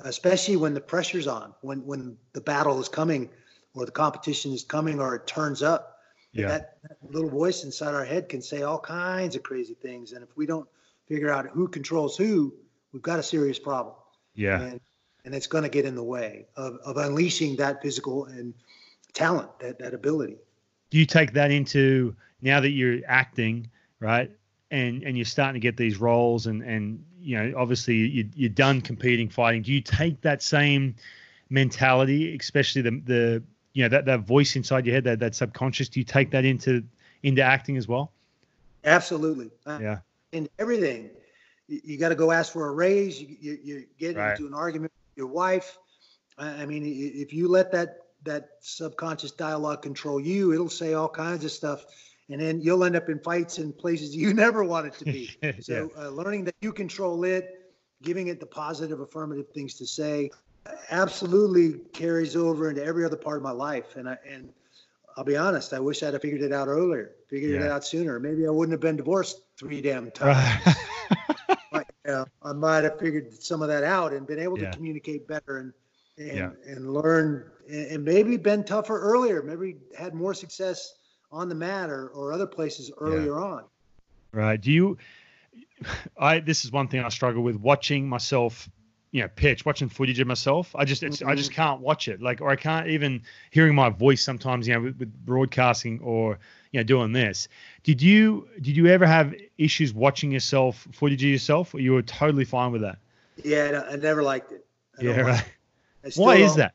especially when the pressure's on when when the battle is coming or the competition is coming or it turns up yeah. that, that little voice inside our head can say all kinds of crazy things. And if we don't figure out who controls who, we've got a serious problem. Yeah. And, and it's going to get in the way of, of unleashing that physical and talent, that, that ability. Do you take that into now that you're acting, right? And, and you're starting to get these roles and, and, you know, obviously you, you're done competing, fighting. Do you take that same mentality, especially the, the, you know, that, that voice inside your head, that, that subconscious, do you take that into, into acting as well? Absolutely. Uh, yeah in everything. You, you got to go ask for a raise. You, you, you get right. into an argument with your wife. I mean, if you let that that subconscious dialogue control you, it'll say all kinds of stuff, and then you'll end up in fights in places you never wanted to be. So, yeah. uh, learning that you control it, giving it the positive, affirmative things to say, absolutely carries over into every other part of my life. And I and I'll be honest, I wish I'd have figured it out earlier, figured yeah. it out sooner. Maybe I wouldn't have been divorced three damn times. but, I might have figured some of that out and been able yeah. to communicate better and and, yeah. and learn and maybe been tougher earlier. Maybe had more success on the mat or, or other places earlier on. Right. Do you? I this is one thing I struggle with watching myself you know pitch watching footage of myself i just mm-hmm. i just mm-hmm. can't watch it like or i can't even hearing my voice sometimes you know with, with, broadcasting or you know doing this Did you did you ever have issues watching yourself footage of yourself, or you were totally fine with that? Yeah, I never liked it. I yeah, like right. it. Why is that?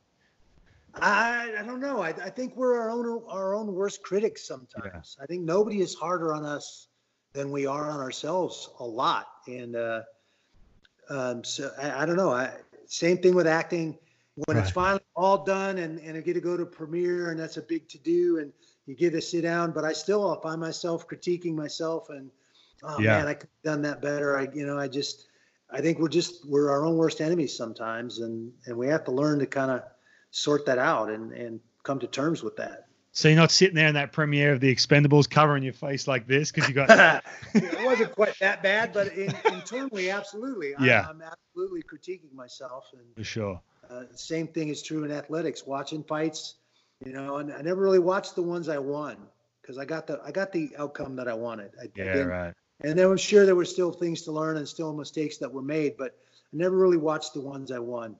I, I don't know. I, I think we're our own our own worst critics sometimes. I think nobody is harder on us than we are on ourselves a lot. And uh, um, so I, I don't know. I, same thing with acting. When it's finally all done and, and I get to go to premiere and that's a big to do and you get to sit down, but I still find myself critiquing myself and oh Yeah. man, I could have done that better. I you know, I just I think we're just we're our own worst enemies sometimes and and we have to learn to kind of sort that out and and come to terms with that. So you're not sitting there in that premiere of the Expendables covering your face like this because you got it wasn't quite that bad, but in, internally, absolutely. I, Yeah. I'm absolutely critiquing myself. And for sure. uh, same thing is true in athletics. Watching fights, you know, and I never really watched the ones I won because I got the I got the outcome that I wanted. I, I Yeah, didn't- right. And then I'm sure there were still things to learn and still mistakes that were made, but I never really watched the ones I won.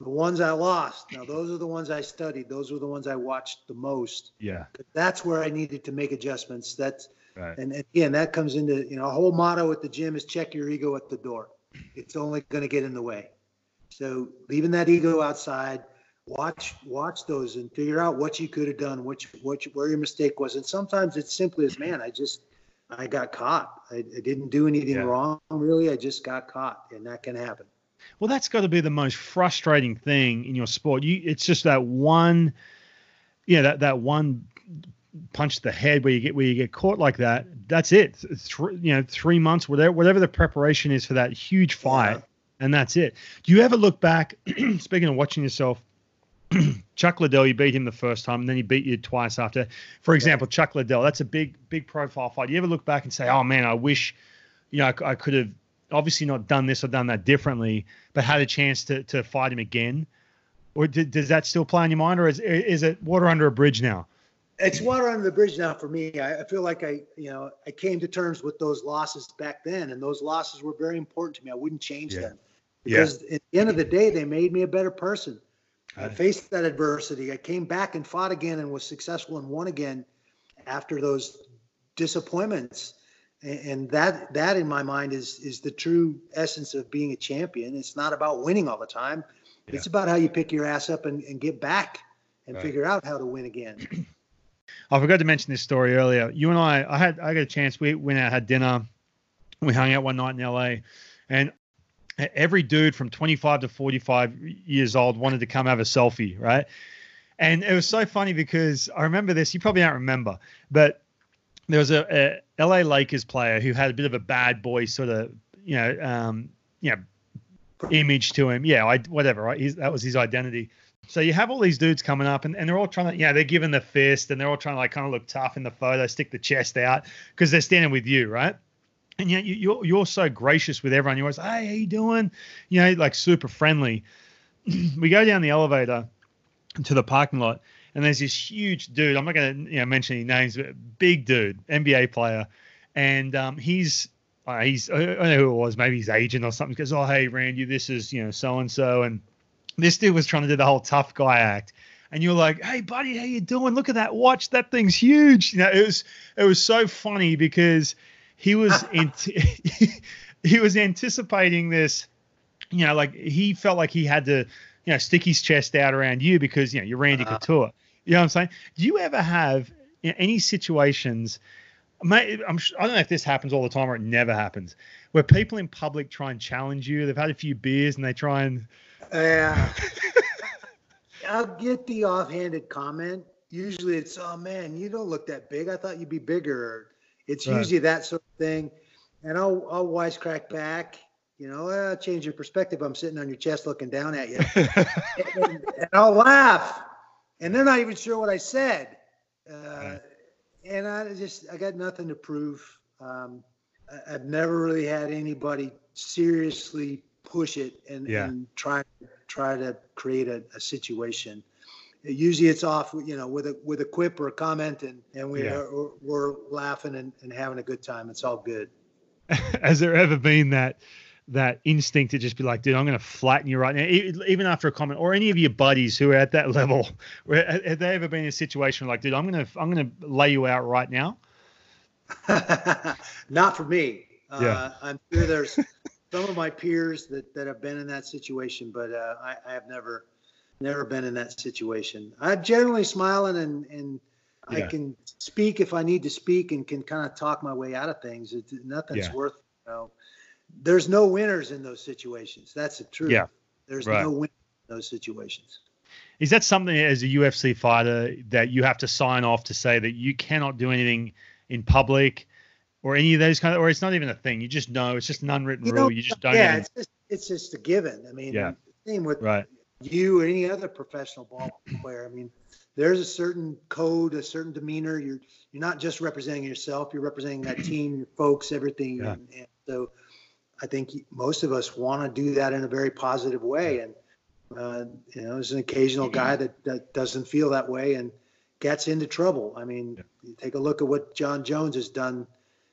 The ones I lost, now those are the ones I studied. Those were the ones I watched the most. Yeah, That's where I needed to make adjustments. That's right. and again, that comes into, you know, our whole motto at the gym is check your ego at the door. It's only going to get in the way. So leaving that ego outside, watch, watch those and figure out what you could have done, which, what, you- where your mistake was. And sometimes it's simply as, man, I just, I got caught. I, I didn't do anything Yeah. wrong, really. I just got caught and that can happen. Well, that's got to be the most frustrating thing in your sport. You, it's just that one, yeah, that that one punch to the head where you get where you get caught like that. That's it. Three, you know, three months, whatever, whatever the preparation is for that huge fight, Yeah. and that's it. Do you ever look back? speaking of watching yourself, Chuck Liddell, you beat him the first time, and then he beat you twice after. For example, Chuck Liddell, that's a big, big profile fight. Do you ever look back and say, "Oh man, I wish, you know, I, I could have obviously not done this or done that differently, but had a chance to to fight him again." Or did, does that still play on your mind, or is is it water under a bridge now? It's water under the bridge now for me. I, I feel like I, you know, I came to terms with those losses back then, and those losses were very important to me. I wouldn't change Yeah. them Yeah. because at the end of the day, they made me a better person. I faced that adversity. I came back and fought again and was successful and won again after those disappointments. And, and that, that in my mind is is the true essence of being a champion. It's not about winning all the time. It's about how you pick your ass up and, and get back and Right. figure out how to win again. I forgot to mention this story earlier. You and I, I had, I got a chance. We went out, had dinner. We hung out one night in LA, and every dude from 25 to 45 years old wanted to come have a selfie, right? And it was so funny because I remember this. You probably don't remember, but there was a, a LA Lakers player who had a bit of a bad boy sort of, you know, um, you know, image to him. Yeah, I, whatever. Right? He's, that was his identity. So you have all these dudes coming up, and, and they're all trying to, yeah, they're giving the fist, and they're all trying to like kind of look tough in the photo, stick the chest out because they're standing with you, right? And yet you, you're you're so gracious with everyone. You're always, hey, how you doing? You know, like super friendly. we go down the elevator to the parking lot, and there's this huge dude. I'm not going to you know mention any names, but big dude, NBA player, and um, he's uh, he's I don't know who it was, maybe his agent or something. Goes, oh hey Randy, this is you know so and so, and this dude was trying to do the whole tough guy act. And you're like, "Hey, buddy, how you doing? Look at that watch. That thing's huge." You know, it was it was so funny because he was in, he was anticipating this. You know, like he felt like he had to, you know, stick his chest out around you because you know you're Randy Uh-huh. Couture. You know what I'm saying? Do you ever have you know, any situations? Mate, I'm, I don't know if this happens all the time or it never happens, where people in public try and challenge you. They've had a few beers and they try and Yeah. I'll get the offhanded comment. Usually it's, oh man, you don't look that big. I thought you'd be bigger. It's Right. usually that sort of thing. And I'll, I'll wisecrack back, you know, uh, change your perspective. I'm sitting on your chest looking down at you. and, and I'll laugh. And they're not even sure what I said. Uh, And I just, I got nothing to prove. Um, I, I've never really had anybody seriously push it and, Yeah. and try try to create a, a situation. Usually it's off, you know, with a with a quip or a comment, and and we Yeah. are, we're laughing and, and having a good time. It's all good. has there ever been that that instinct to just be like, dude, I'm going to flatten you right now, even after a comment, or any of your buddies who are at that level? Where have they ever been in a situation like, dude, I'm going to I'm going to lay you out right now? Not for me. Yeah. Uh, I'm sure there's some of my peers that, that have been in that situation, but uh, I, I have never never been in that situation. I'm generally smiling and and I can speak if I need to speak and can kind of talk my way out of things. It's, nothing's Yeah. worth you know. There's no winners in those situations. That's the truth. Yeah. There's Right. no winners in those situations. Is that something as a UFC fighter that you have to sign off to say that you cannot do anything in public or any of those kind of, or it's not even a thing. You just know it's just an unwritten You rule. you just don't. yeah, even, it's just it's just a given. I mean, Yeah. same with right. you or any other professional ball player. I mean, there's a certain code, a certain demeanor. You're you're not just representing yourself. You're representing that team, your folks, everything. Yeah. And, and so, I think most of us want to do that in a very positive way. And uh, you know, there's an occasional guy that, that doesn't feel that way and gets into trouble. I mean, Yeah. you take a look at what Jon Jones has done,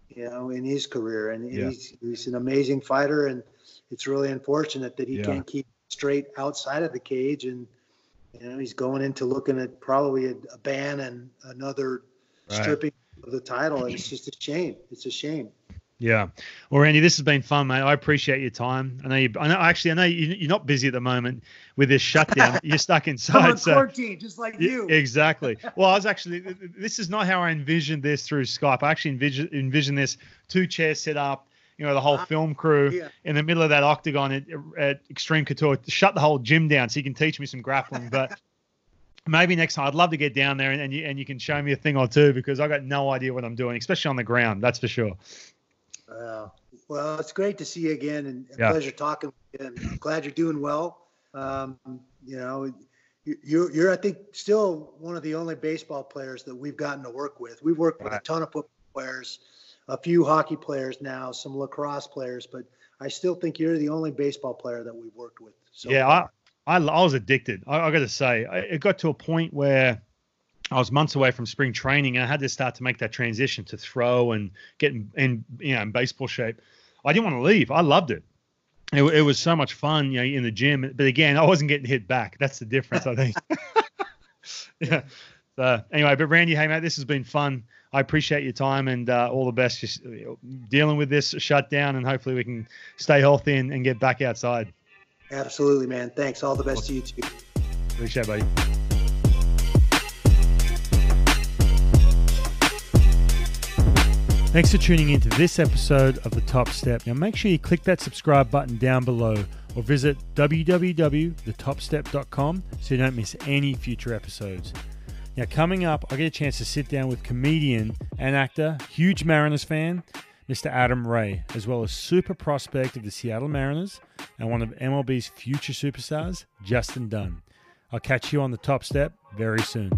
you know, in his career, and Yeah. he's he's an amazing fighter, and it's really unfortunate that he Yeah. can't keep straight outside of the cage, and you know, he's going into looking at probably a, a ban and another Right. stripping of the title. And it's just a shame. It's a shame. Yeah. Well, Randy, this has been fun, mate. I appreciate your time. I know you. I know actually. I know you, you're not busy at the moment with this shutdown. you're stuck inside. I'm So quarantine, just like Yeah, you. Exactly. Well, I was actually. This is not how I envisioned this through Skype. I actually envision envision this two chairs set up. You know, the whole Ah, film crew yeah. in the middle of that octagon at, at Extreme Couture. Shut the whole gym down so you can teach me some grappling. But maybe next time, I'd love to get down there and, and you and you can show me a thing or two because I got no idea what I'm doing, especially on the ground. That's for sure. Uh, well, it's great to see you again, and a Yeah. pleasure talking. With you. And I'm glad you're doing well. Um, you know, you- you're, you're I think still one of the only baseball players that we've gotten to work with. We've worked with a ton of football players, a few hockey players now, some lacrosse players, but I still think you're the only baseball player that we've worked with. So yeah, I, I, I was addicted. I, I got to say, I, it got to a point where I was months away from spring training, and I had to start to make that transition to throw and get in, in you know in baseball shape. I didn't want to leave. I loved it. It, it was so much fun, you know, in the gym. But again, I wasn't getting hit back. That's the difference, I think. yeah. So anyway, but Randy, hey mate, this has been fun. I appreciate your time and uh, all the best. Just dealing with this shutdown, and hopefully we can stay healthy and, and get back outside. absolutely, man. Thanks. All the best to you too. Appreciate it, buddy. Thanks for tuning in to this episode of The Top Step. Now, make sure you click that subscribe button down below or visit www.thetopstep.com so you don't miss any future episodes. Now, coming up, I get a chance to sit down with comedian and actor, huge Mariners fan, Mr. Adam Ray, as well as super prospect of the Seattle Mariners and one of MLB's future superstars, Justin Dunn. I'll catch you on the top step very soon.